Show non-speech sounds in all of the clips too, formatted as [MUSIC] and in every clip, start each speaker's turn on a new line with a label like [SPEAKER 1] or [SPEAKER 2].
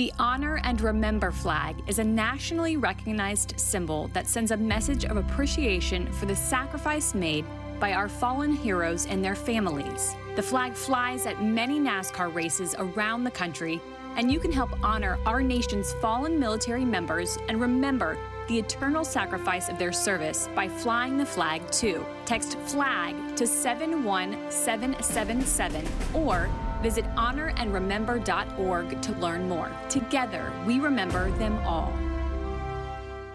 [SPEAKER 1] The Honor and Remember flag is a nationally recognized symbol that sends a message of appreciation for the sacrifice made by our fallen heroes and their families. The flag flies at many NASCAR races around the country, and you can help honor our nation's fallen military members and remember the eternal sacrifice of their service by flying the flag too. Text FLAG to 71777 or visit honorandremember.org to learn more. Together, we remember them all.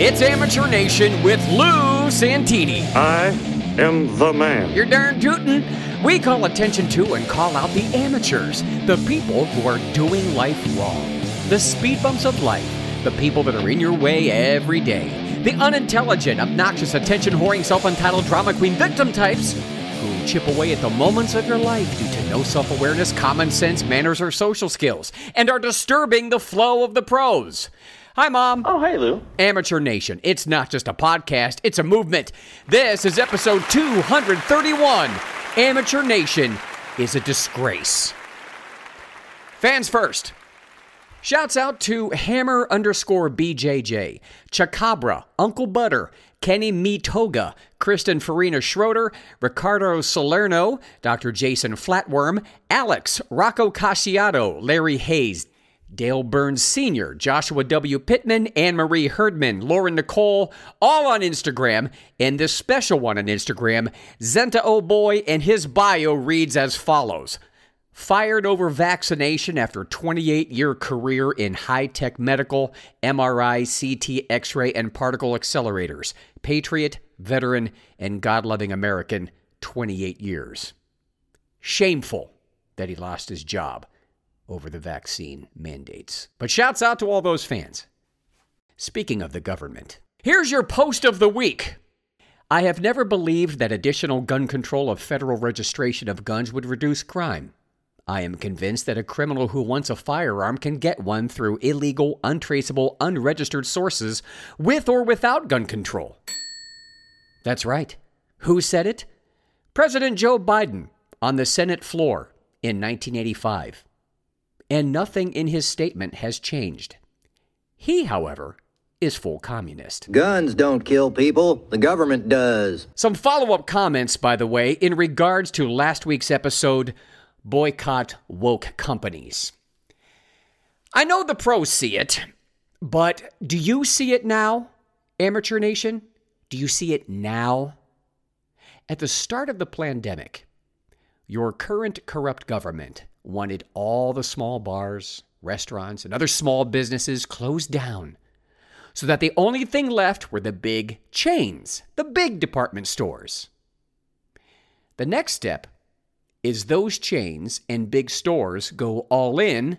[SPEAKER 2] It's Amateur Nation with Lou Santini.
[SPEAKER 3] I am the man.
[SPEAKER 2] You're darn tootin'. We call attention to and call out the amateurs, the people who are doing life wrong, the speed bumps of life, the people that are in your way every day, the unintelligent, obnoxious, attention whoring, self entitled drama queen victim types who chip away at the moments of your life due to no self awareness, common sense, manners, or social skills, and are disturbing the flow of the pros. Hi, Mom.
[SPEAKER 3] Oh, hey, Lou.
[SPEAKER 2] Amateur Nation. It's not just a podcast, it's a movement. This is episode 231. Amateur Nation is a disgrace. Fans first. Shouts out to Hammer underscore BJJ, Chacabra, Uncle Butter, Kenny Mitoga, Kristen Farina Schroeder, Ricardo Salerno, Dr. Jason Flatworm, Alex, Rocco Casciato, Larry Hayes, Dale Burns Sr., Joshua W. Pittman, Anne Marie Herdman, Lauren Nicole, all on Instagram, and this special one on Instagram, Zenta Oh Boy, and his bio reads as follows. Fired over vaccination after 28 year career in high tech medical, MRI, CT, X ray, and particle accelerators. Patriot, veteran, and God loving American, 28 years. Shameful that he lost his job over the vaccine mandates. But shouts out to all those fans. Speaking of the government, here's your post of the week. I have never believed that additional gun control of federal registration of guns would reduce crime. I am convinced that a criminal who wants a firearm can get one through illegal, untraceable, unregistered sources with or without gun control. That's right. Who said it? President Joe Biden on the Senate floor in 1985 and nothing in his statement has changed. He, however, is full communist.
[SPEAKER 4] Guns don't kill people, the government does.
[SPEAKER 2] Some follow up comments, by the way, in regards to last week's episode Boycott Woke Companies. I know the pros see it, but do you see it now, Amateur Nation? Do you see it now? At the start of the pandemic, your current corrupt government wanted all the small bars, restaurants, and other small businesses closed down so that the only thing left were the big chains, the big department stores. The next step is those chains and big stores go all in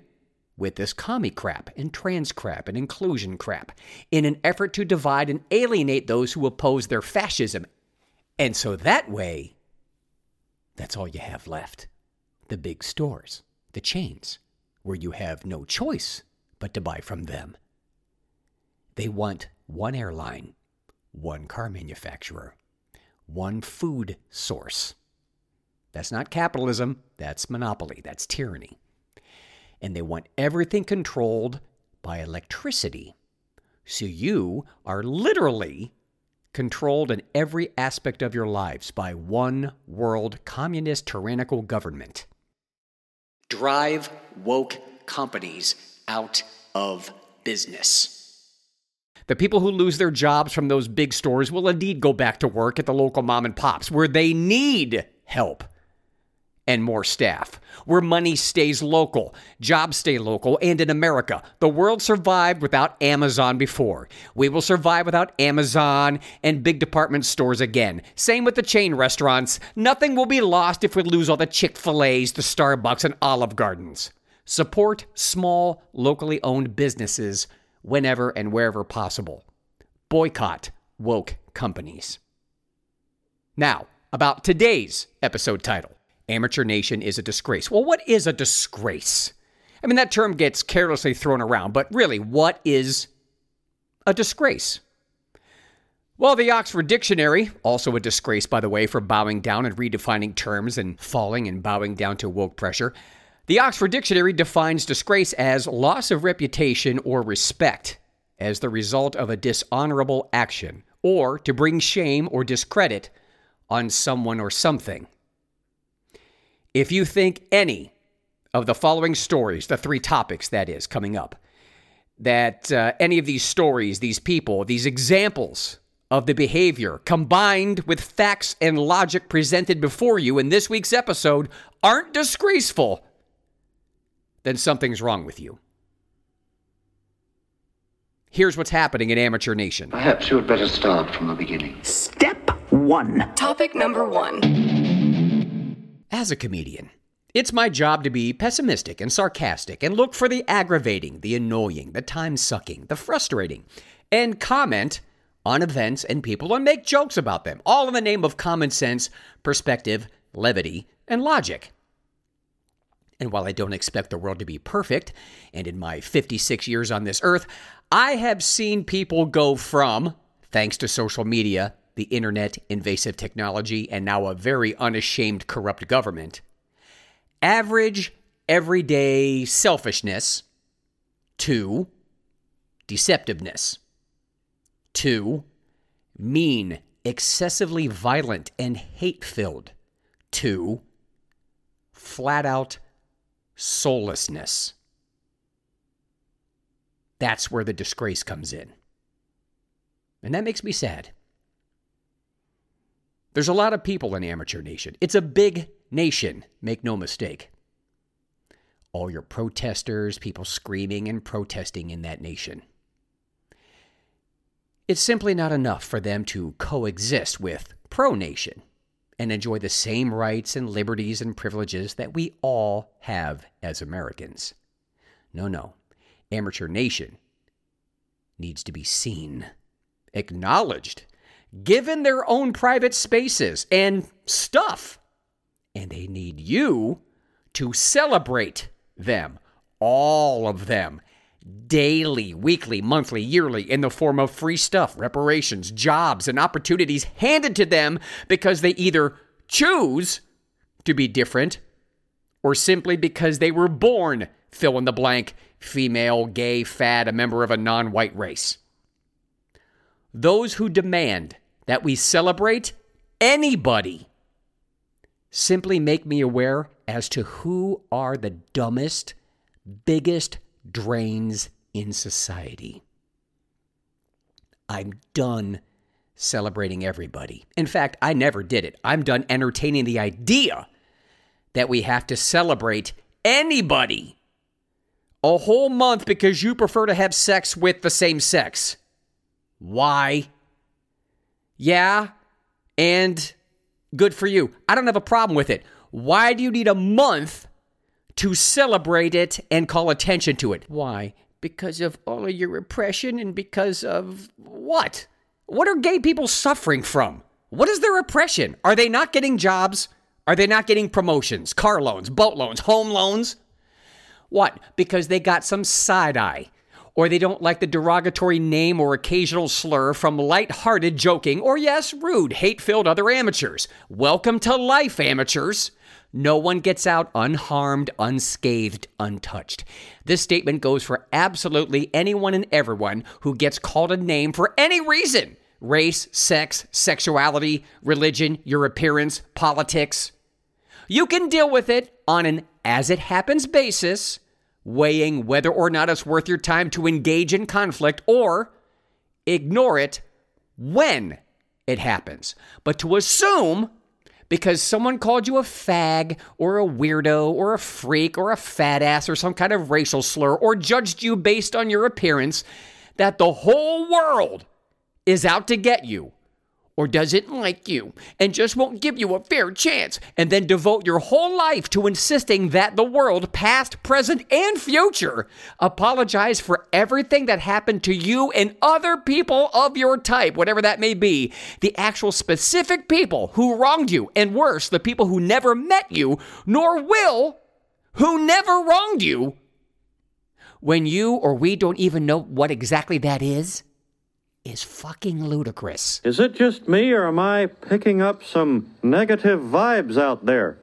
[SPEAKER 2] with this commie crap and trans crap and inclusion crap in an effort to divide and alienate those who oppose their fascism. And so that way, That's all you have left. The big stores, the chains, where you have no choice but to buy from them. They want one airline, one car manufacturer, one food source. That's not capitalism, that's monopoly, that's tyranny. And they want everything controlled by electricity. So you are literally controlled in every aspect of your lives by one world communist tyrannical government. Drive woke companies out of business. The people who lose their jobs from those big stores will indeed go back to work at the local mom and pops where they need help and more staff, where money stays local, jobs stay local, and in America. The world survived without Amazon before. We will survive without Amazon and big department stores again. Same with the chain restaurants. Nothing will be lost if we lose all the Chick fil A's, the Starbucks, and Olive Gardens. Support small, locally owned businesses whenever and wherever possible. Boycott woke companies. Now, about today's episode title. Amateur Nation is a disgrace. Well, what is a disgrace? I mean, that term gets carelessly thrown around, but really, what is a disgrace? Well, the Oxford Dictionary, also a disgrace, by the way, for bowing down and redefining terms and falling and bowing down to woke pressure. The Oxford Dictionary defines disgrace as loss of reputation or respect as the result of a dishonorable action, or to bring shame or discredit on someone or something. If you think any of the following stories, the three topics that is coming up, that uh, any of these stories, these people, these examples of the behavior combined with facts and logic presented before you in this week's episode aren't disgraceful, then something's wrong with you. Here's what's happening in Amateur Nation.
[SPEAKER 5] Perhaps you had better start from the beginning.
[SPEAKER 6] Step one.
[SPEAKER 7] Topic number one.
[SPEAKER 2] As a comedian, it's my job to be pessimistic and sarcastic and look for the aggravating, the annoying, the time sucking, the frustrating, and comment on events and people and make jokes about them, all in the name of common sense, perspective, levity, and logic. And while I don't expect the world to be perfect, and in my 56 years on this earth, I have seen people go from, thanks to social media, the internet, invasive technology, and now a very unashamed corrupt government. Average, everyday selfishness. Two, deceptiveness. Two, mean, excessively violent, and hate filled. Two, flat out soullessness. That's where the disgrace comes in. And that makes me sad. There's a lot of people in Amateur Nation. It's a big nation, make no mistake. All your protesters, people screaming and protesting in that nation. It's simply not enough for them to coexist with Pro Nation and enjoy the same rights and liberties and privileges that we all have as Americans. No, no. Amateur Nation needs to be seen, acknowledged, given their own private spaces and stuff. And they need you to celebrate them, all of them, daily, weekly, monthly, yearly, in the form of free stuff, reparations, jobs, and opportunities handed to them because they either choose to be different or simply because they were born fill in the blank female, gay, fat, a member of a non white race. Those who demand that we celebrate anybody simply make me aware as to who are the dumbest, biggest drains in society. I'm done celebrating everybody. In fact, I never did it. I'm done entertaining the idea that we have to celebrate anybody a whole month because you prefer to have sex with the same sex. Why? Yeah, and good for you. I don't have a problem with it. Why do you need a month to celebrate it and call attention to it? Why? Because of all of your repression and because of what? What are gay people suffering from? What is their oppression? Are they not getting jobs? Are they not getting promotions, car loans, boat loans, home loans? What? Because they got some side eye. Or they don't like the derogatory name or occasional slur from light-hearted joking or, yes, rude, hate filled other amateurs. Welcome to life, amateurs. No one gets out unharmed, unscathed, untouched. This statement goes for absolutely anyone and everyone who gets called a name for any reason race, sex, sexuality, religion, your appearance, politics. You can deal with it on an as it happens basis, weighing whether or not it's worth your time to engage in conflict or ignore it when it happens. But to assume because someone called you a fag or a weirdo or a freak or a fat ass or some kind of racial slur or judged you based on your appearance that the whole world is out to get you or doesn't like you and just won't give you a fair chance, and then devote your whole life to insisting that the world, past, present, and future, apologize for everything that happened to you and other people of your type, whatever that may be, the actual specific people who wronged you, and worse, the people who never met you, nor will, who never wronged you, when you or we don't even know what exactly that is? Is fucking ludicrous.
[SPEAKER 3] Is it just me, or am I picking up some negative vibes out there?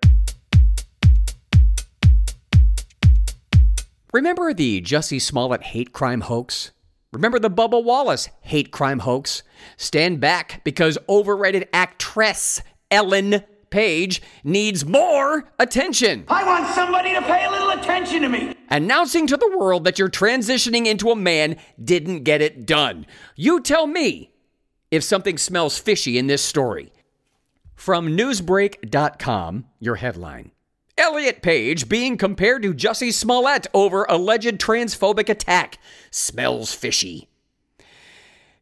[SPEAKER 2] Remember the Jussie Smollett hate crime hoax? Remember the Bubba Wallace hate crime hoax? Stand back because overrated actress Ellen Page needs more attention.
[SPEAKER 8] I want somebody to pay a little attention to me.
[SPEAKER 2] Announcing to the world that you're transitioning into a man didn't get it done. You tell me if something smells fishy in this story. From Newsbreak.com, your headline Elliot Page being compared to Jussie Smollett over alleged transphobic attack. Smells fishy.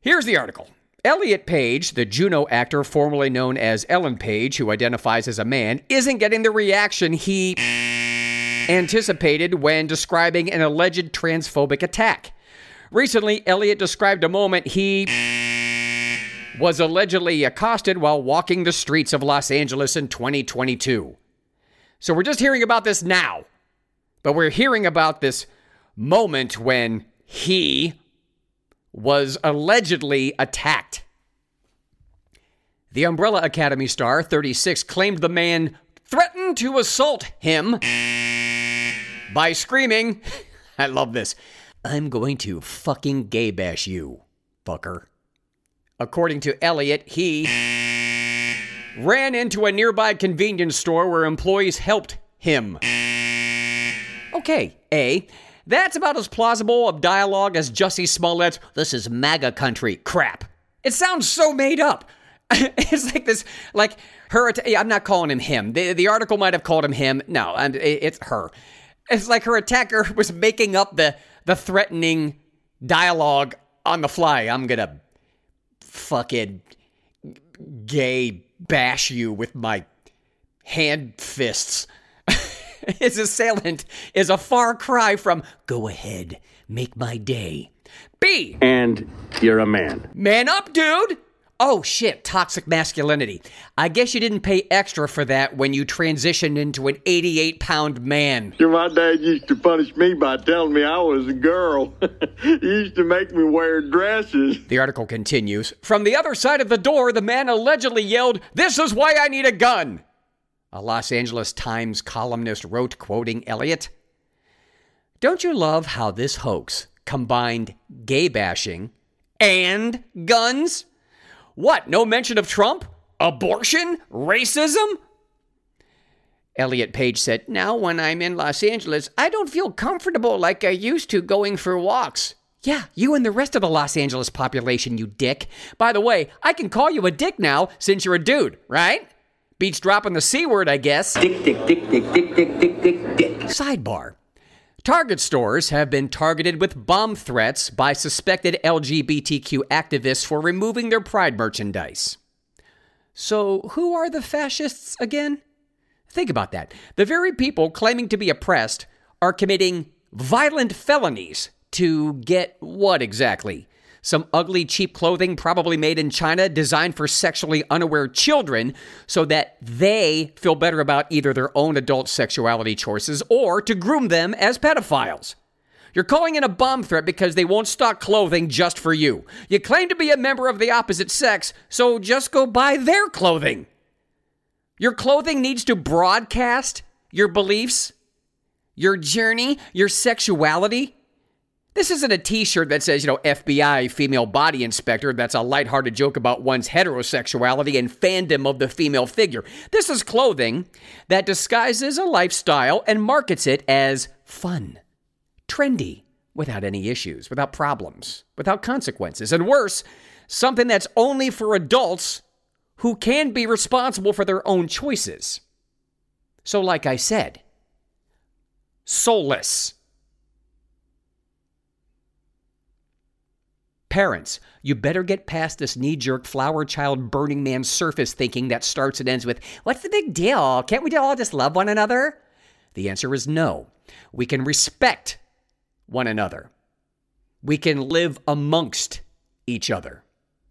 [SPEAKER 2] Here's the article. Elliot Page, the Juno actor formerly known as Ellen Page, who identifies as a man, isn't getting the reaction he anticipated when describing an alleged transphobic attack. Recently, Elliot described a moment he was allegedly accosted while walking the streets of Los Angeles in 2022. So we're just hearing about this now, but we're hearing about this moment when he was allegedly attacked. The Umbrella Academy star, 36, claimed the man threatened to assault him by screaming, [LAUGHS] I love this, I'm going to fucking gay bash you, fucker. According to Elliot, he ran into a nearby convenience store where employees helped him. Okay, A. That's about as plausible of dialogue as Jussie Smollett's "This is MAGA country" crap. It sounds so made up. [LAUGHS] it's like this, like her. I'm not calling him him. The, the article might have called him him. No, and it's her. It's like her attacker [LAUGHS] was making up the the threatening dialogue on the fly. I'm gonna fucking gay bash you with my hand fists. [LAUGHS] His assailant is a far cry from go ahead, make my day. B.
[SPEAKER 3] And you're a man.
[SPEAKER 2] Man up, dude! Oh shit, toxic masculinity. I guess you didn't pay extra for that when you transitioned into an 88 pound man.
[SPEAKER 3] My dad used to punish me by telling me I was a girl. [LAUGHS] he used to make me wear dresses.
[SPEAKER 2] The article continues From the other side of the door, the man allegedly yelled, This is why I need a gun. A Los Angeles Times columnist wrote, quoting Elliot Don't you love how this hoax combined gay bashing and guns? What? No mention of Trump? Abortion? Racism? Elliot Page said, Now, when I'm in Los Angeles, I don't feel comfortable like I used to going for walks. Yeah, you and the rest of the Los Angeles population, you dick. By the way, I can call you a dick now since you're a dude, right? Beats dropping the C word, I guess.
[SPEAKER 6] Dick, dick, dick, dick, dick, dick, dick, dick, dick.
[SPEAKER 2] Sidebar. Target stores have been targeted with bomb threats by suspected LGBTQ activists for removing their pride merchandise. So, who are the fascists again? Think about that. The very people claiming to be oppressed are committing violent felonies to get what exactly? Some ugly, cheap clothing, probably made in China, designed for sexually unaware children so that they feel better about either their own adult sexuality choices or to groom them as pedophiles. You're calling in a bomb threat because they won't stock clothing just for you. You claim to be a member of the opposite sex, so just go buy their clothing. Your clothing needs to broadcast your beliefs, your journey, your sexuality. This isn't a t shirt that says, you know, FBI female body inspector. That's a lighthearted joke about one's heterosexuality and fandom of the female figure. This is clothing that disguises a lifestyle and markets it as fun, trendy, without any issues, without problems, without consequences. And worse, something that's only for adults who can be responsible for their own choices. So, like I said, soulless Parents, you better get past this knee jerk flower child burning man surface thinking that starts and ends with, What's the big deal? Can't we all just love one another? The answer is no. We can respect one another, we can live amongst each other.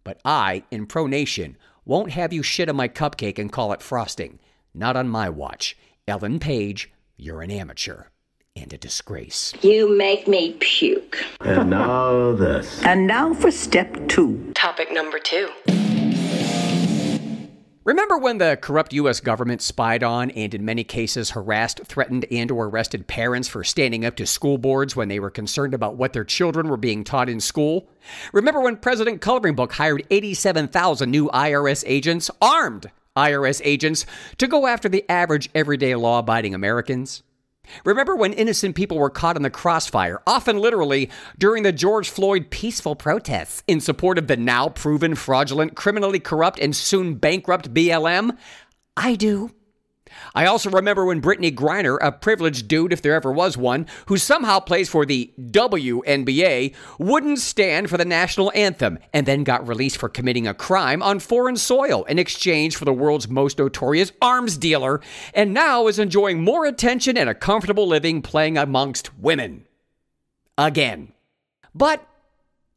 [SPEAKER 2] But I, in Pro Nation, won't have you shit on my cupcake and call it frosting. Not on my watch. Ellen Page, you're an amateur and a disgrace.
[SPEAKER 9] You make me puke.
[SPEAKER 10] And now this.
[SPEAKER 11] And now for step two.
[SPEAKER 7] Topic number two.
[SPEAKER 2] Remember when the corrupt US government spied on and in many cases harassed, threatened and or arrested parents for standing up to school boards when they were concerned about what their children were being taught in school? Remember when President Coloring Book hired 87,000 new IRS agents, armed IRS agents, to go after the average everyday law-abiding Americans? Remember when innocent people were caught in the crossfire, often literally, during the George Floyd peaceful protests in support of the now proven fraudulent, criminally corrupt, and soon bankrupt BLM? I do. I also remember when Brittney Griner, a privileged dude if there ever was one, who somehow plays for the WNBA, wouldn't stand for the national anthem and then got released for committing a crime on foreign soil in exchange for the world's most notorious arms dealer, and now is enjoying more attention and a comfortable living playing amongst women. Again. But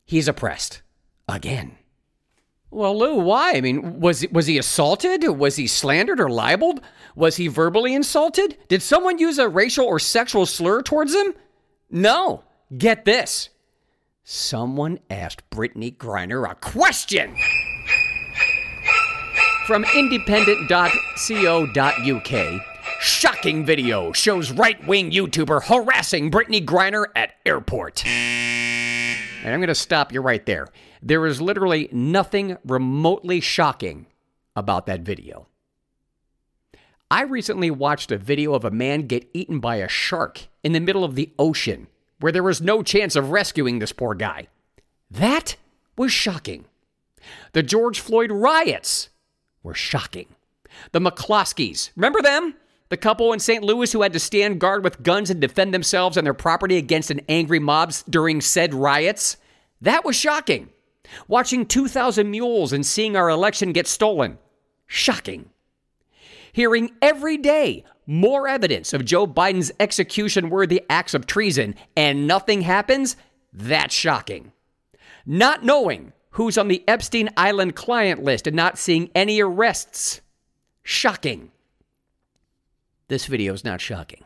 [SPEAKER 2] he's oppressed. Again. Well, Lou, why? I mean, was was he assaulted? Was he slandered or libeled? Was he verbally insulted? Did someone use a racial or sexual slur towards him? No. Get this. Someone asked Brittney Griner a question. From independent.co.uk, shocking video shows right-wing YouTuber harassing Brittney Griner at airport. And I'm going to stop you right there. There is literally nothing remotely shocking about that video. I recently watched a video of a man get eaten by a shark in the middle of the ocean where there was no chance of rescuing this poor guy. That was shocking. The George Floyd riots were shocking. The McCloskeys, remember them? The couple in St. Louis who had to stand guard with guns and defend themselves and their property against an angry mob during said riots? That was shocking. Watching 2,000 mules and seeing our election get stolen. Shocking. Hearing every day more evidence of Joe Biden's execution worthy acts of treason and nothing happens. That's shocking. Not knowing who's on the Epstein Island client list and not seeing any arrests. Shocking. This video is not shocking.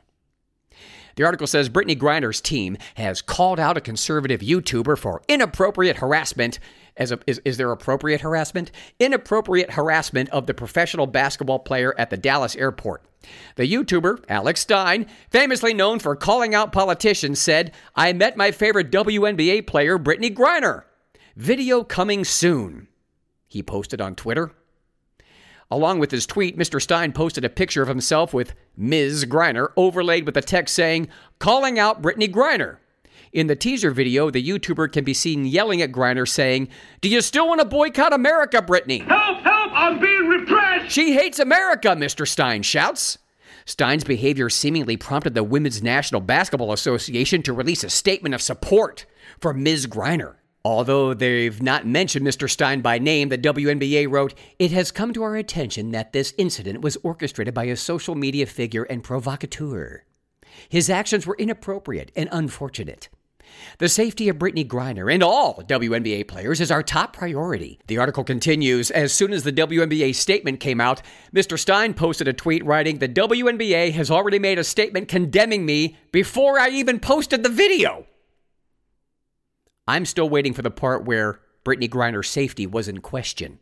[SPEAKER 2] The article says Brittney Griner's team has called out a conservative YouTuber for inappropriate harassment. As a, is, is there appropriate harassment? Inappropriate harassment of the professional basketball player at the Dallas airport. The YouTuber, Alex Stein, famously known for calling out politicians, said, I met my favorite WNBA player, Brittney Griner. Video coming soon. He posted on Twitter. Along with his tweet, Mr. Stein posted a picture of himself with Ms. Griner overlaid with a text saying, calling out Brittney Griner. In the teaser video, the YouTuber can be seen yelling at Griner saying, Do you still want to boycott America, Brittney?
[SPEAKER 8] Help, help, I'm being repressed!
[SPEAKER 2] She hates America, Mr. Stein shouts. Stein's behavior seemingly prompted the Women's National Basketball Association to release a statement of support for Ms. Griner. Although they've not mentioned Mr. Stein by name, the WNBA wrote, It has come to our attention that this incident was orchestrated by a social media figure and provocateur. His actions were inappropriate and unfortunate. The safety of Brittney Griner and all WNBA players is our top priority. The article continues As soon as the WNBA statement came out, Mr. Stein posted a tweet writing, The WNBA has already made a statement condemning me before I even posted the video. I'm still waiting for the part where Brittney Griner's safety was in question.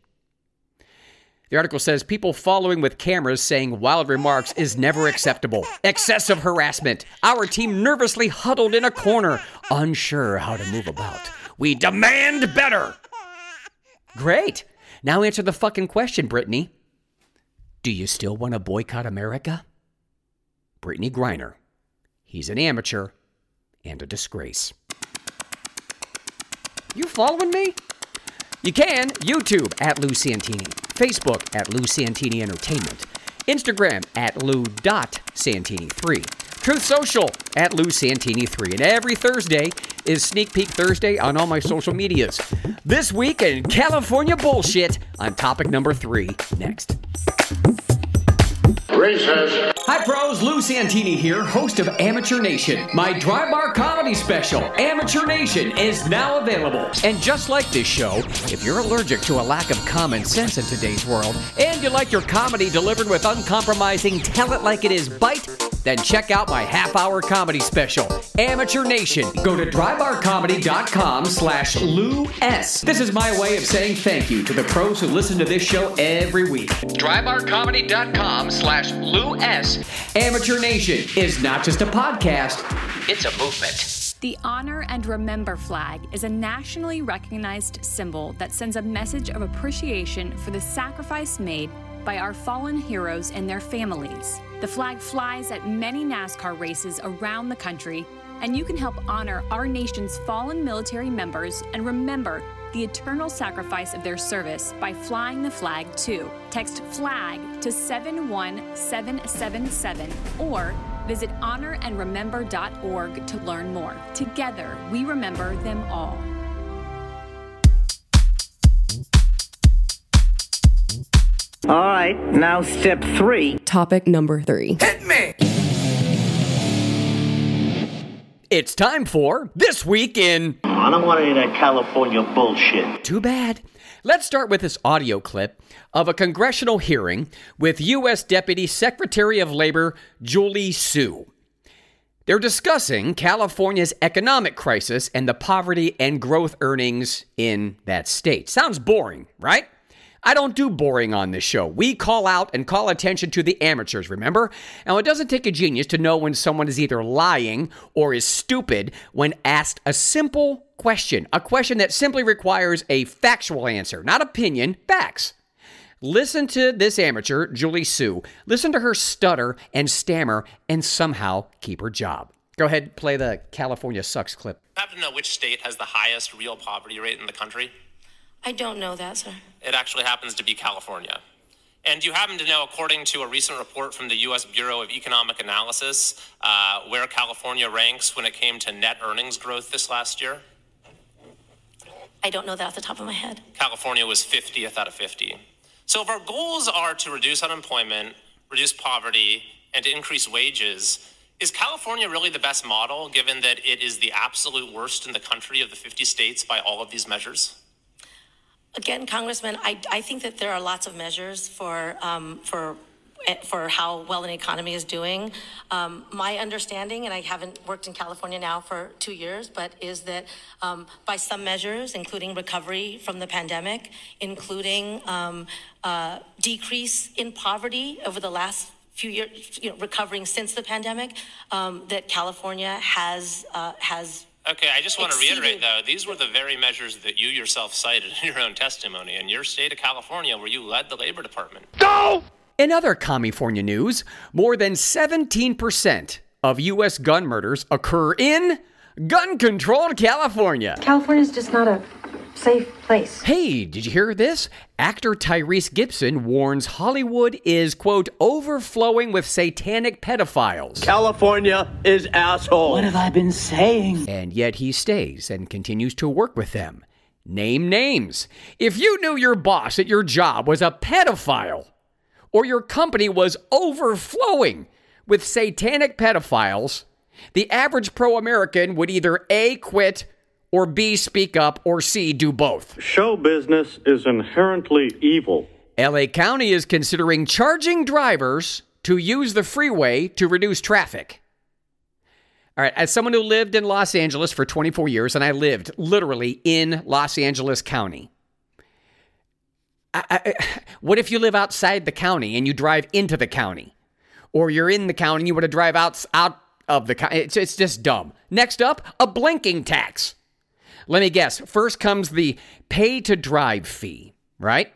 [SPEAKER 2] The article says people following with cameras saying wild remarks is never acceptable. Excessive harassment. Our team nervously huddled in a corner, unsure how to move about. We demand better. Great. Now answer the fucking question, Brittney. Do you still want to boycott America? Brittney Griner. He's an amateur and a disgrace. You following me? You can YouTube at Lou Santini, Facebook at Lou Santini Entertainment, Instagram at Lou.Santini3, Truth Social at Lou Santini3, and every Thursday is Sneak Peek Thursday on all my social medias. This week in California bullshit on topic number three next.
[SPEAKER 12] Racist. Hi, pros. Lou Santini here, host of Amateur Nation. My dry bar comedy special, Amateur Nation, is now available.
[SPEAKER 2] And just like this show, if you're allergic to a lack of common sense in today's world, and you like your comedy delivered with uncompromising tell it like it is bite, then check out my half-hour comedy special, Amateur Nation.
[SPEAKER 12] Go to drybarcomedy.com slash Lou S. This is my way of saying thank you to the pros who listen to this show every week. Drybarcomedy.com slash Lou S. Amateur Nation is not just a podcast, it's a movement.
[SPEAKER 1] The Honor and Remember flag is a nationally recognized symbol that sends a message of appreciation for the sacrifice made by our fallen heroes and their families. The flag flies at many NASCAR races around the country, and you can help honor our nation's fallen military members and remember the eternal sacrifice of their service by flying the flag too. Text FLAG to 71777 or visit honorandremember.org to learn more. Together, we remember them all.
[SPEAKER 11] All right, now step three.
[SPEAKER 7] Topic number three.
[SPEAKER 12] Hit me!
[SPEAKER 2] It's time for This Week in.
[SPEAKER 10] I don't want any of that California bullshit.
[SPEAKER 2] Too bad. Let's start with this audio clip of a congressional hearing with U.S. Deputy Secretary of Labor Julie Su. They're discussing California's economic crisis and the poverty and growth earnings in that state. Sounds boring, right? I don't do boring on this show. We call out and call attention to the amateurs, remember? Now, it doesn't take a genius to know when someone is either lying or is stupid when asked a simple question, a question that simply requires a factual answer, not opinion, facts. Listen to this amateur, Julie Su. Listen to her stutter and stammer and somehow keep her job. Go ahead, play the California Sucks clip.
[SPEAKER 13] Happen to know which state has the highest real poverty rate in the country?
[SPEAKER 14] I don't know that, sir.
[SPEAKER 13] It actually happens to be California. And you happen to know, according to a recent report from the U.S. Bureau of Economic Analysis, uh, where California ranks when it came to net earnings growth this last year?
[SPEAKER 14] I don't know that off the top of my head.
[SPEAKER 13] California was 50th out of 50. So if our goals are to reduce unemployment, reduce poverty, and to increase wages, is California really the best model given that it is the absolute worst in the country of the 50 states by all of these measures?
[SPEAKER 14] Again, Congressman, I, I think that there are lots of measures for um, for for how well an economy is doing. Um, my understanding, and I haven't worked in California now for two years, but is that um, by some measures, including recovery from the pandemic, including um, uh, decrease in poverty over the last few years, you know, recovering since the pandemic, um, that California has uh, has
[SPEAKER 13] Okay, I just want to reiterate though, these were the very measures that you yourself cited in your own testimony in your state of California where you led the labor department.
[SPEAKER 2] No! In other California news, more than 17% of U.S. gun murders occur in gun controlled California.
[SPEAKER 15] California is just not a safe place.
[SPEAKER 2] Hey, did you hear this? Actor Tyrese Gibson warns Hollywood is, quote, overflowing with satanic pedophiles.
[SPEAKER 10] California is asshole.
[SPEAKER 11] What have I been saying?
[SPEAKER 2] And yet he stays and continues to work with them. Name names. If you knew your boss at your job was a pedophile, or your company was overflowing with satanic pedophiles, The average pro American would either A, quit, or B, speak up, or C, do both.
[SPEAKER 16] Show business is inherently evil.
[SPEAKER 2] LA County is considering charging drivers to use the freeway to reduce traffic. All right, as someone who lived in Los Angeles for 24 years, and I lived literally in Los Angeles County. I, I, what if you live outside the county and you drive into the county? Or you're in the county and you want to drive out, out of the county? It's, it's just dumb. Next up, a blinking tax. Let me guess. First comes the pay to drive fee, right?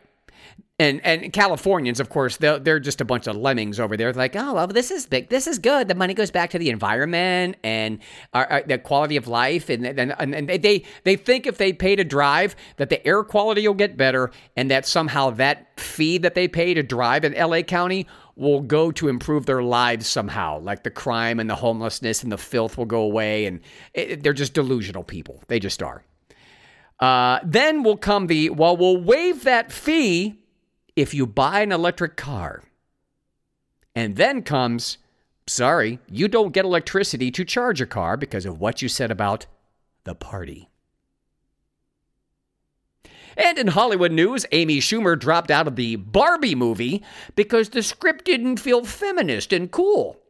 [SPEAKER 2] And and Californians, of course, they're, they're just a bunch of lemmings over there. They're like, oh, well, this is big. This is good. The money goes back to the environment and our, our, the quality of life. And, and, and they, they think if they pay to drive, that the air quality will get better and that somehow that fee that they pay to drive in LA County will go to improve their lives somehow. Like the crime and the homelessness and the filth will go away. And it, they're just delusional people. They just are. Uh, then will come the, well, we'll waive that fee if you buy an electric car. And then comes, sorry, you don't get electricity to charge a car because of what you said about the party. And in Hollywood news, Amy Schumer dropped out of the Barbie movie because the script didn't feel feminist and cool.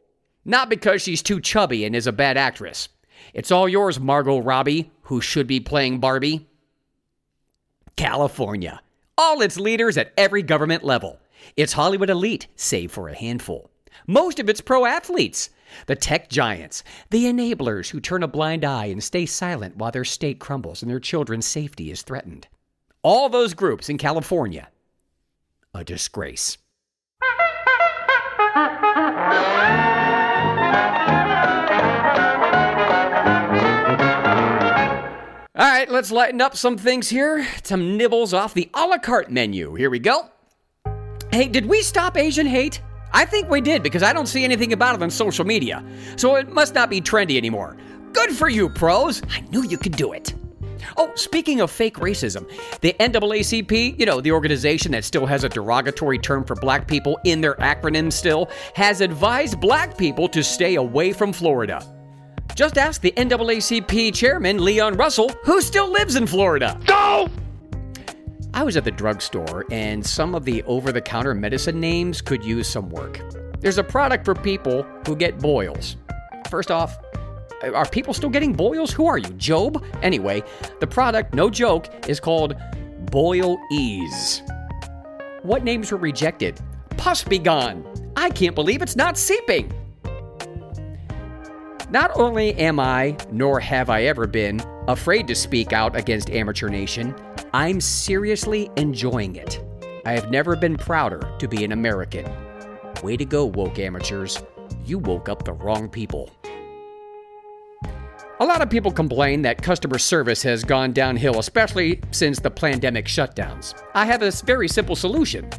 [SPEAKER 2] Not because she's too chubby and is a bad actress. It's all yours, Margot Robbie, who should be playing Barbie. California all its leaders at every government level. Its Hollywood elite, save for a handful. Most of its pro athletes. The tech giants, the enablers who turn a blind eye and stay silent while their state crumbles and their children's safety is threatened. All those groups in California. A disgrace. All right, let's lighten up some things here. Some nibbles off the a la carte menu. Here we go. Hey, did we stop Asian hate? I think we did because I don't see anything about it on social media. So it must not be trendy anymore. Good for you, pros. I knew you could do it. Oh, speaking of fake racism, the NAACP, you know, the organization that still has a derogatory term for black people in their acronym still, has advised black people to stay away from Florida. Just ask the NAACP chairman, Leon Russell, who still lives in Florida.
[SPEAKER 8] Go!
[SPEAKER 2] I was at the drugstore, and some of the over the counter medicine names could use some work. There's a product for people who get boils. First off, are people still getting boils? Who are you, Job? Anyway, the product, no joke, is called Boil Ease. What names were rejected? Pus be gone. I can't believe it's not seeping. Not only am I, nor have I ever been, afraid to speak out against Amateur Nation, I'm seriously enjoying it. I have never been prouder to be an American. Way to go, woke amateurs. You woke up the wrong people. A lot of people complain that customer service has gone downhill, especially since the pandemic shutdowns. I have a very simple solution.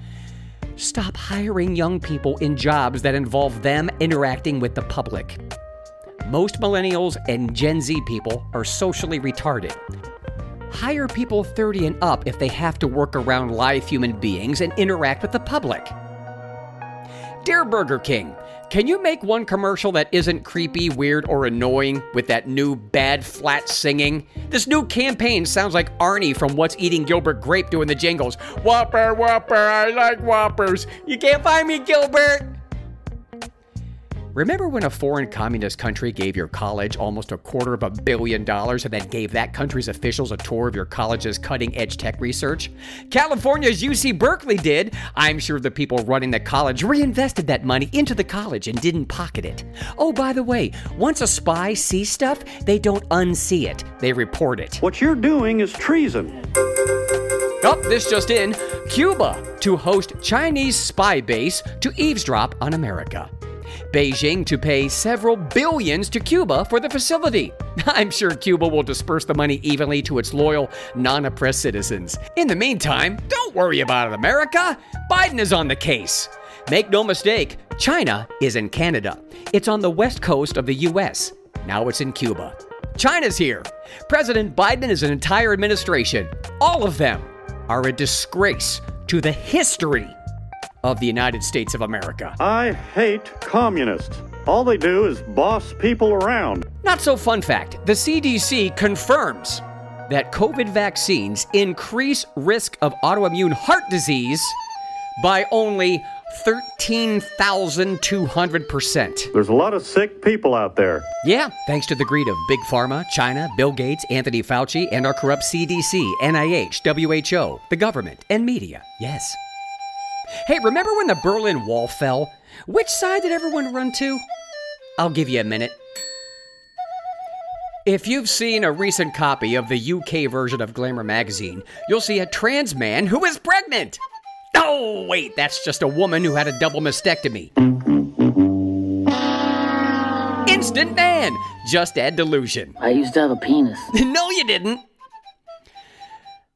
[SPEAKER 2] Stop hiring young people in jobs that involve them interacting with the public. Most millennials and Gen Z people are socially retarded. Hire people 30 and up if they have to work around live human beings and interact with the public. Dear Burger King, can you make one commercial that isn't creepy, weird, or annoying with that new bad flat singing? This new campaign sounds like Arnie from What's Eating Gilbert Grape doing the jingles. Whopper, Whopper, I like Whoppers. You can't find me, Gilbert. Remember when a foreign communist country gave your college almost a quarter of a billion dollars and then gave that country's officials a tour of your college's cutting edge tech research? California's UC Berkeley did. I'm sure the people running the college reinvested that money into the college and didn't pocket it. Oh, by the way, once a spy sees stuff, they don't unsee it, they report it.
[SPEAKER 16] What you're doing is treason.
[SPEAKER 2] Oh, this just in Cuba to host Chinese spy base to eavesdrop on America. Beijing to pay several billions to Cuba for the facility. [LAUGHS] I'm sure Cuba will disperse the money evenly to its loyal, non oppressed citizens. In the meantime, don't worry about it, America. Biden is on the case. Make no mistake, China is in Canada. It's on the west coast of the US. Now it's in Cuba. China's here. President Biden and his entire administration, all of them, are a disgrace to the history of the United States of America.
[SPEAKER 16] I hate communists. All they do is boss people around.
[SPEAKER 2] Not so fun fact the CDC confirms that COVID vaccines increase risk of autoimmune heart disease by only 13,200%.
[SPEAKER 16] There's a lot of sick people out there.
[SPEAKER 2] Yeah, thanks to the greed of Big Pharma, China, Bill Gates, Anthony Fauci, and our corrupt CDC, NIH, WHO, the government, and media. Yes. Hey, remember when the Berlin Wall fell? Which side did everyone run to? I'll give you a minute. If you've seen a recent copy of the UK version of Glamour magazine, you'll see a trans man who is pregnant. Oh, wait, that's just a woman who had a double mastectomy. Instant man! Just add delusion.
[SPEAKER 6] I used to have a penis. [LAUGHS]
[SPEAKER 2] no, you didn't.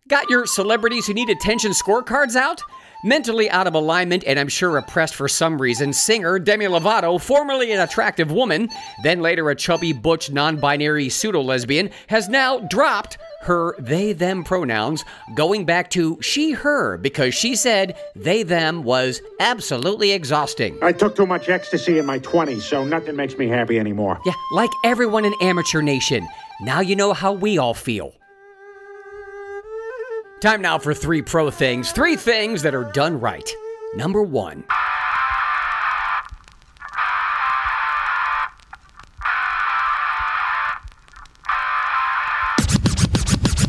[SPEAKER 2] Got your celebrities who need attention scorecards out? Mentally out of alignment and I'm sure oppressed for some reason, singer Demi Lovato, formerly an attractive woman, then later a chubby, butch, non binary pseudo lesbian, has now dropped her they them pronouns, going back to she her because she said they them was absolutely exhausting.
[SPEAKER 17] I took too much ecstasy in my 20s, so nothing makes me happy anymore.
[SPEAKER 2] Yeah, like everyone in Amateur Nation. Now you know how we all feel. Time now for three pro things. Three things that are done right. Number one.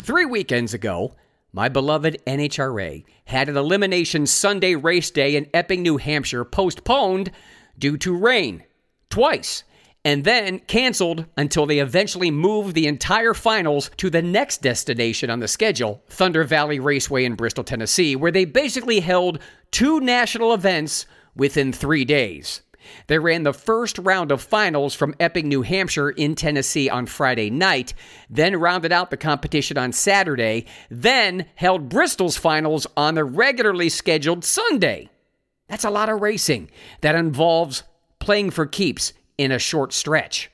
[SPEAKER 2] Three weekends ago, my beloved NHRA had an Elimination Sunday race day in Epping, New Hampshire postponed due to rain twice and then canceled until they eventually moved the entire finals to the next destination on the schedule, Thunder Valley Raceway in Bristol, Tennessee, where they basically held two national events within three days. They ran the first round of finals from Epping, New Hampshire in Tennessee on Friday night, then rounded out the competition on Saturday, then held Bristol's finals on the regularly scheduled Sunday. That's a lot of racing that involves playing for keeps in a short stretch.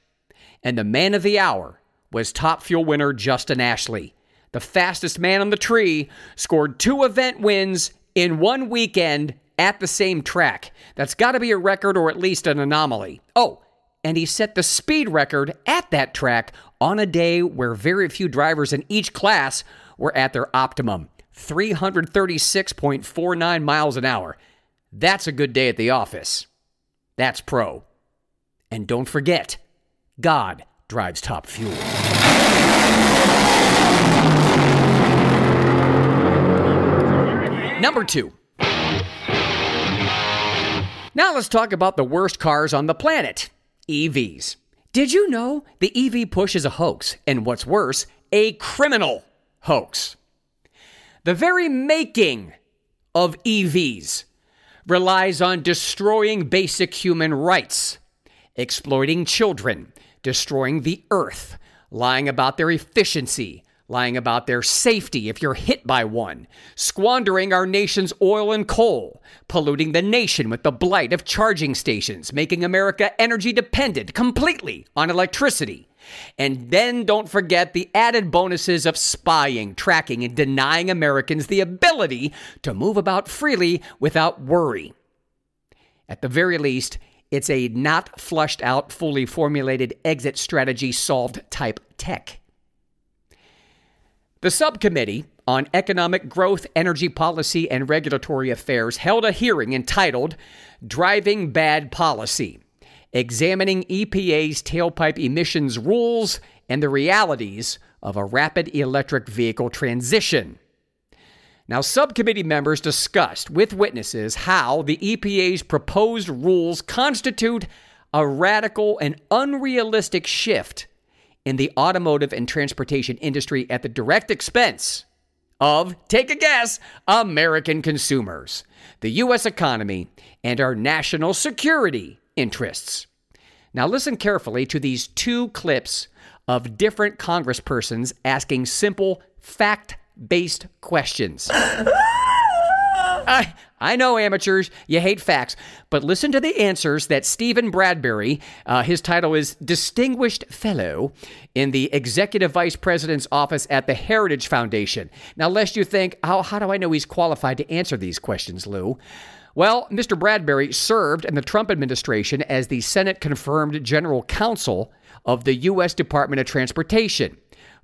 [SPEAKER 2] And the man of the hour was top fuel winner Justin Ashley. The fastest man on the tree scored two event wins in one weekend at the same track. That's got to be a record or at least an anomaly. Oh, and he set the speed record at that track on a day where very few drivers in each class were at their optimum 336.49 miles an hour. That's a good day at the office. That's pro. And don't forget, God drives top fuel. Number two. Now let's talk about the worst cars on the planet EVs. Did you know the EV push is a hoax, and what's worse, a criminal hoax? The very making of EVs relies on destroying basic human rights exploiting children, destroying the earth, lying about their efficiency, lying about their safety if you're hit by one, squandering our nation's oil and coal, polluting the nation with the blight of charging stations, making America energy dependent completely on electricity. And then don't forget the added bonuses of spying, tracking, and denying Americans the ability to move about freely without worry. At the very least, it's a not flushed out, fully formulated exit strategy solved type tech. The subcommittee on Economic Growth, Energy Policy, and Regulatory Affairs held a hearing entitled Driving Bad Policy, examining EPA's tailpipe emissions rules and the realities of a rapid electric vehicle transition. Now, subcommittee members discussed with witnesses how the EPA's proposed rules constitute a radical and unrealistic shift in the automotive and transportation industry at the direct expense of, take a guess, American consumers, the U.S. economy, and our national security interests. Now, listen carefully to these two clips of different congresspersons asking simple, fact based questions. [LAUGHS] I, I know, amateurs, you hate facts, but listen to the answers that Stephen Bradbury, uh, his title is Distinguished Fellow in the Executive Vice President's Office at the Heritage Foundation. Now, lest you think, how, how do I know he's qualified to answer these questions, Lou? Well, Mr. Bradbury served in the Trump administration as the Senate confirmed general counsel of the U.S. Department of Transportation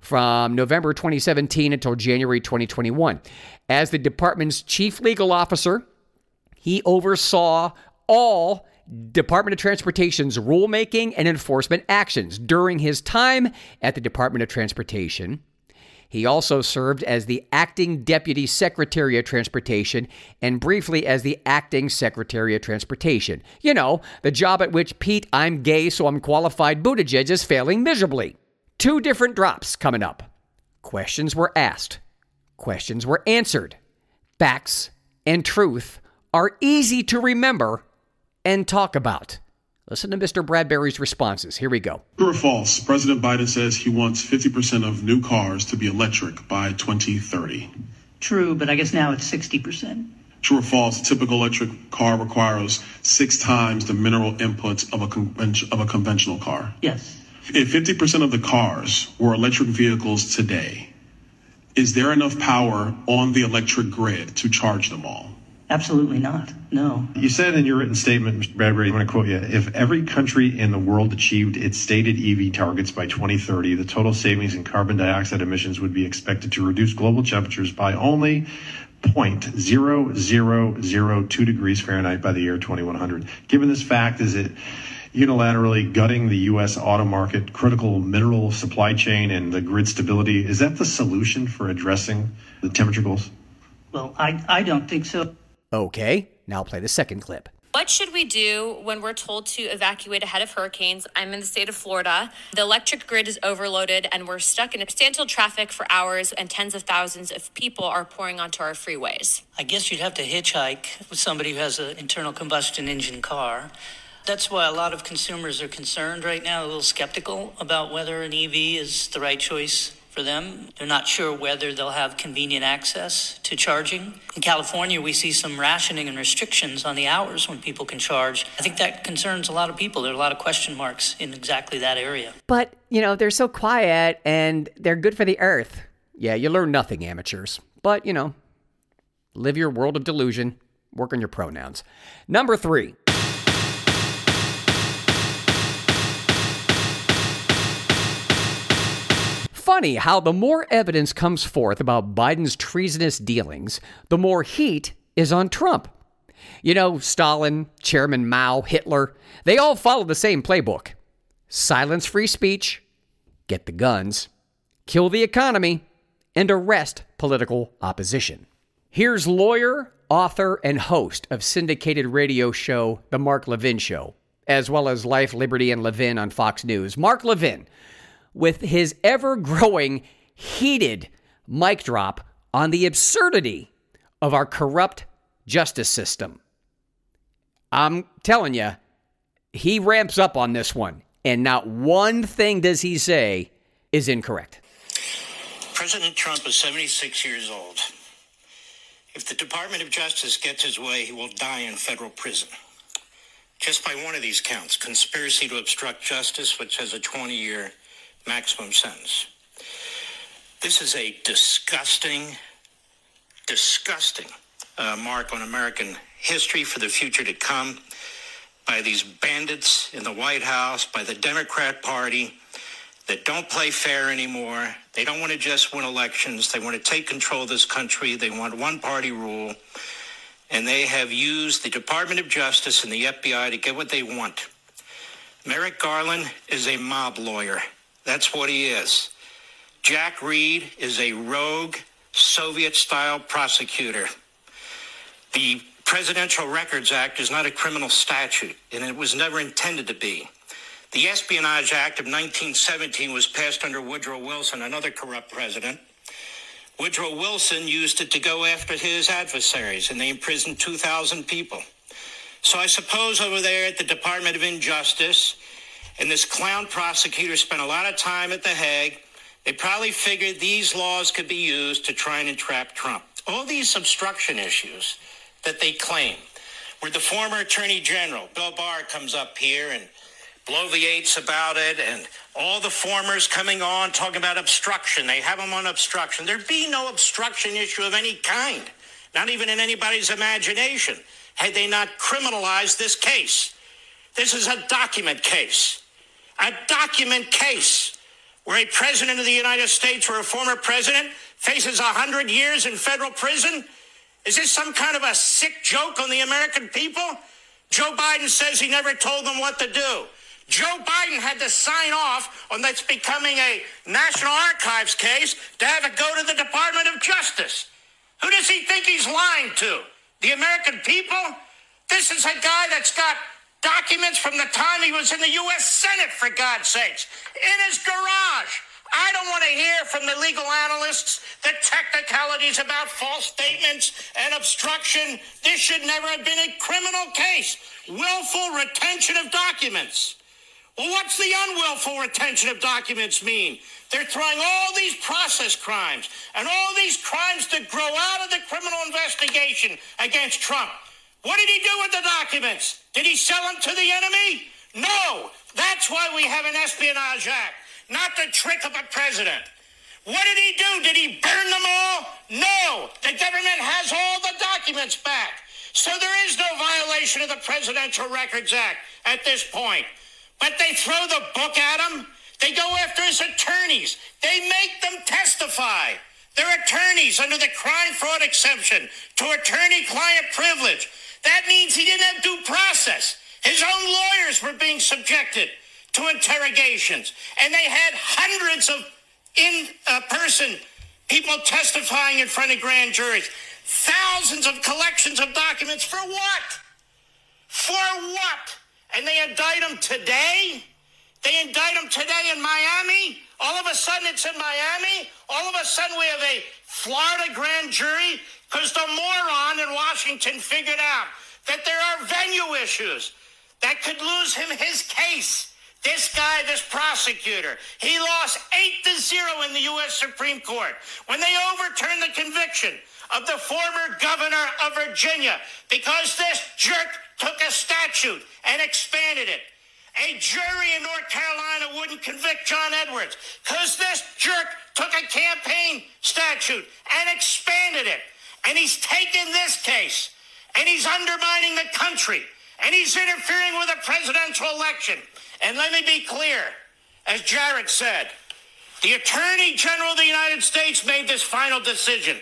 [SPEAKER 2] from November 2017 until January 2021. As the department's chief legal officer, he oversaw all Department of Transportation's rulemaking and enforcement actions during his time at the Department of Transportation. He also served as the acting deputy secretary of transportation and briefly as the acting secretary of transportation. You know, the job at which Pete, I'm gay, so I'm qualified Buttigieg is failing miserably. Two different drops coming up. Questions were asked, questions were answered. Facts and truth are easy to remember and talk about. Listen to Mr. Bradbury's responses. Here we go.
[SPEAKER 18] True or false? President Biden says he wants 50% of new cars to be electric by 2030.
[SPEAKER 11] True, but I guess now it's 60%.
[SPEAKER 18] True or false? A typical electric car requires six times the mineral inputs of a, conven- of a conventional car.
[SPEAKER 11] Yes.
[SPEAKER 18] If 50% of the cars were electric vehicles today, is there enough power on the electric grid to charge them all?
[SPEAKER 11] Absolutely not. No.
[SPEAKER 19] You said in your written statement, Mr. Bradbury, I'm going to quote you if every country in the world achieved its stated EV targets by 2030, the total savings in carbon dioxide emissions would be expected to reduce global temperatures by only 0.0002 degrees Fahrenheit by the year 2100. Given this fact, is it unilaterally gutting the U.S. auto market, critical mineral supply chain, and the grid stability? Is that the solution for addressing the temperature goals?
[SPEAKER 11] Well, I, I don't think so.
[SPEAKER 2] Okay, now play the second clip.
[SPEAKER 20] What should we do when we're told to evacuate ahead of hurricanes? I'm in the state of Florida. The electric grid is overloaded and we're stuck in substantial traffic for hours, and tens of thousands of people are pouring onto our freeways.
[SPEAKER 21] I guess you'd have to hitchhike with somebody who has an internal combustion engine car. That's why a lot of consumers are concerned right now, a little skeptical about whether an EV is the right choice for them. They're not sure whether they'll have convenient access to charging. In California, we see some rationing and restrictions on the hours when people can charge. I think that concerns a lot of people. There are a lot of question marks in exactly that area.
[SPEAKER 2] But, you know, they're so quiet and they're good for the earth. Yeah, you learn nothing, amateurs. But, you know, live your world of delusion, work on your pronouns. Number three. Funny how the more evidence comes forth about Biden's treasonous dealings, the more heat is on Trump. You know, Stalin, Chairman Mao, Hitler, they all follow the same playbook silence free speech, get the guns, kill the economy, and arrest political opposition. Here's lawyer, author, and host of syndicated radio show The Mark Levin Show, as well as Life, Liberty, and Levin on Fox News. Mark Levin with his ever growing, heated mic drop on the absurdity of our corrupt justice system. I'm telling you, he ramps up on this one, and not one thing does he say is incorrect.
[SPEAKER 22] President Trump is 76 years old. If the Department of Justice gets his way, he will die in federal prison. Just by one of these counts conspiracy to obstruct justice, which has a 20 year maximum sentence. This is a disgusting, disgusting uh, mark on American history for the future to come by these bandits in the White House, by the Democrat Party that don't play fair anymore. They don't want to just win elections. They want to take control of this country. They want one party rule. And they have used the Department of Justice and the FBI to get what they want. Merrick Garland is a mob lawyer. That's what he is. Jack Reed is a rogue Soviet style prosecutor. The Presidential Records Act is not a criminal statute, and it was never intended to be. The Espionage Act of 1917 was passed under Woodrow Wilson, another corrupt president. Woodrow Wilson used it to go after his adversaries, and they imprisoned 2,000 people. So I suppose over there at the Department of Injustice, and this clown prosecutor spent a lot of time at The Hague. They probably figured these laws could be used to try and entrap Trump. All these obstruction issues that they claim, where the former Attorney General, Bill Barr, comes up here and bloviates about it, and all the formers coming on talking about obstruction. They have them on obstruction. There'd be no obstruction issue of any kind, not even in anybody's imagination. had they not criminalized this case. This is a document case. A document case where a president of the United States or a former president faces 100 years in federal prison? Is this some kind of a sick joke on the American people? Joe Biden says he never told them what to do. Joe Biden had to sign off on that's becoming a National Archives case to have it go to the Department of Justice. Who does he think he's lying to? The American people? This is a guy that's got documents from the time he was in the U.S. Senate, for God's sakes, in his garage. I don't want to hear from the legal analysts the technicalities about false statements and obstruction. This should never have been a criminal case. Willful retention of documents. Well, what's the unwillful retention of documents mean? They're throwing all these process crimes and all these crimes that grow out of the criminal investigation against Trump. What did he do with the documents? Did he sell them to the enemy? No. That's why we have an Espionage Act, not the trick of a president. What did he do? Did he burn them all? No. The government has all the documents back. So there is no violation of the Presidential Records Act at this point. But they throw the book at him. They go after his attorneys. They make them testify. They're attorneys under the crime fraud exemption to attorney client privilege. That means he didn't have due process. His own lawyers were being subjected to interrogations, and they had hundreds of in uh, person people testifying in front of grand juries. Thousands of collections of documents for what? For what? and they indict him today. They indict him today in Miami. All of a sudden, it's in Miami. All of a sudden, we have a Florida grand jury because the moron in Washington figured out that there are venue issues that could lose him his case. This guy, this prosecutor, he lost eight to zero in the U.S. Supreme Court when they overturned the conviction of the former governor of Virginia because this jerk took a statute and expanded it. A jury in North Carolina wouldn't convict John Edwards because this jerk took a campaign statute and expanded it. And he's taken this case and he's undermining the country and he's interfering with a presidential election. And let me be clear, as Jared said, the Attorney General of the United States made this final decision.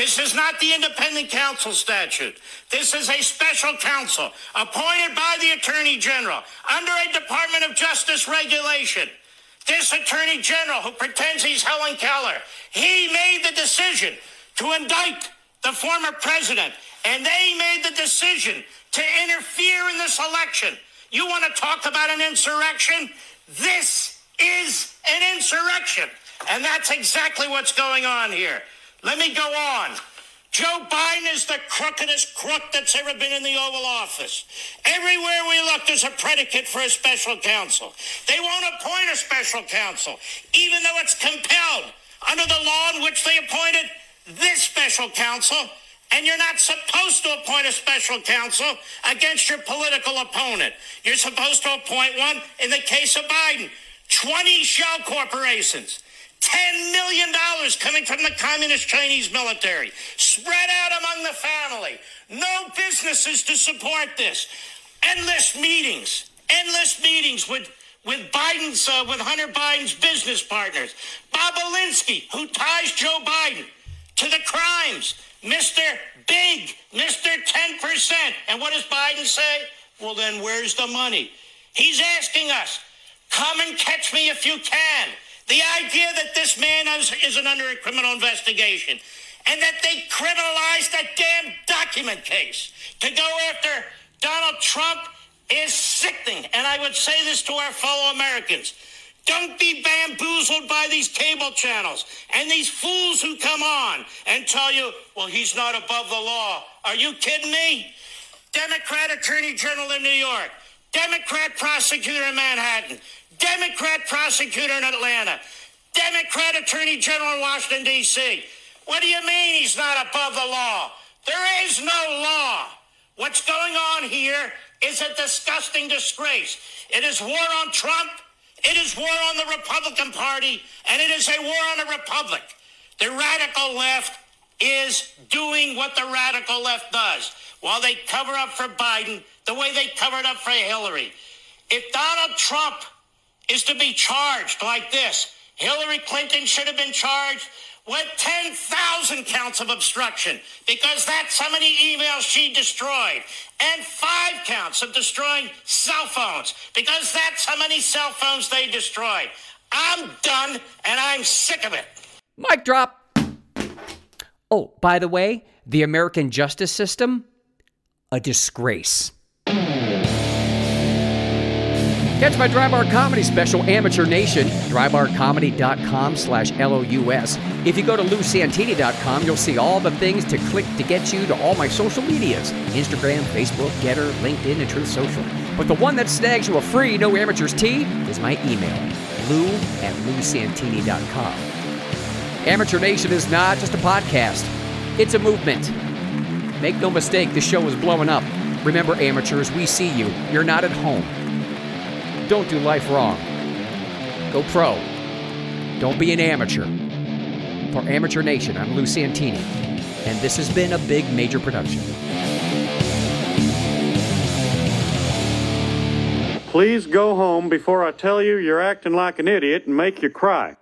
[SPEAKER 22] This is not the independent counsel statute. This is a special counsel appointed by the Attorney General under a Department of Justice regulation. This Attorney General, who pretends he's Helen Keller, he made the decision to indict the former president, and they made the decision to interfere in this election. You want to talk about an insurrection? This is an insurrection. And that's exactly what's going on here. Let me go on. Joe Biden is the crookedest crook that's ever been in the Oval Office. Everywhere we look, there's a predicate for a special counsel. They won't appoint a special counsel, even though it's compelled under the law in which they appointed this special counsel. And you're not supposed to appoint a special counsel against your political opponent. You're supposed to appoint one in the case of Biden. 20 shell corporations $10 million coming from the communist Chinese military, spread out among the family. No businesses to support this. Endless meetings, endless meetings with with Biden's uh, with Hunter Biden's business partners. Bobulinski, who ties Joe Biden to the crimes, Mr. Big, Mr. 10%. And what does Biden say? Well, then where's the money? He's asking us, come and catch me if you can. The idea that this man is, isn't under a criminal investigation and that they criminalized that damn document case to go after Donald Trump is sickening. And I would say this to our fellow Americans. Don't be bamboozled by these cable channels and these fools who come on and tell you, well, he's not above the law. Are you kidding me? Democrat Attorney General in New York, Democrat prosecutor in Manhattan, Democrat prosecutor in Atlanta, Democrat attorney general in Washington, D.C. What do you mean he's not above the law? There is no law. What's going on here is a disgusting disgrace. It is war on Trump, it is war on the Republican Party, and it is a war on the Republic. The radical left is doing what the radical left does while they cover up for Biden the way they covered up for Hillary. If Donald Trump is to be charged like this, Hillary Clinton should have been charged with 10,000 counts of obstruction because that's how many emails she destroyed, and five counts of destroying cell phones because that's how many cell phones they destroyed. I'm done and I'm sick of it.
[SPEAKER 2] Mic drop. Oh, by the way, the American justice system, a disgrace. Catch my Drybar Comedy special, Amateur Nation, drybarcomedy.com slash L-O-U-S. If you go to lousantini.com, you'll see all the things to click to get you to all my social medias, Instagram, Facebook, GETTR, LinkedIn, and Truth Social. But the one that snags you a free No Amateurs Tea is my email, lou at lousantini.com. Amateur Nation is not just a podcast, it's a movement. Make no mistake, the show is blowing up. Remember, amateurs, we see you. You're not at home. Don't do life wrong. Go pro. Don't be an amateur. For Amateur Nation, I'm Lou Santini, and this has been a big major production.
[SPEAKER 16] Please go home before I tell you you're acting like an idiot and make you cry.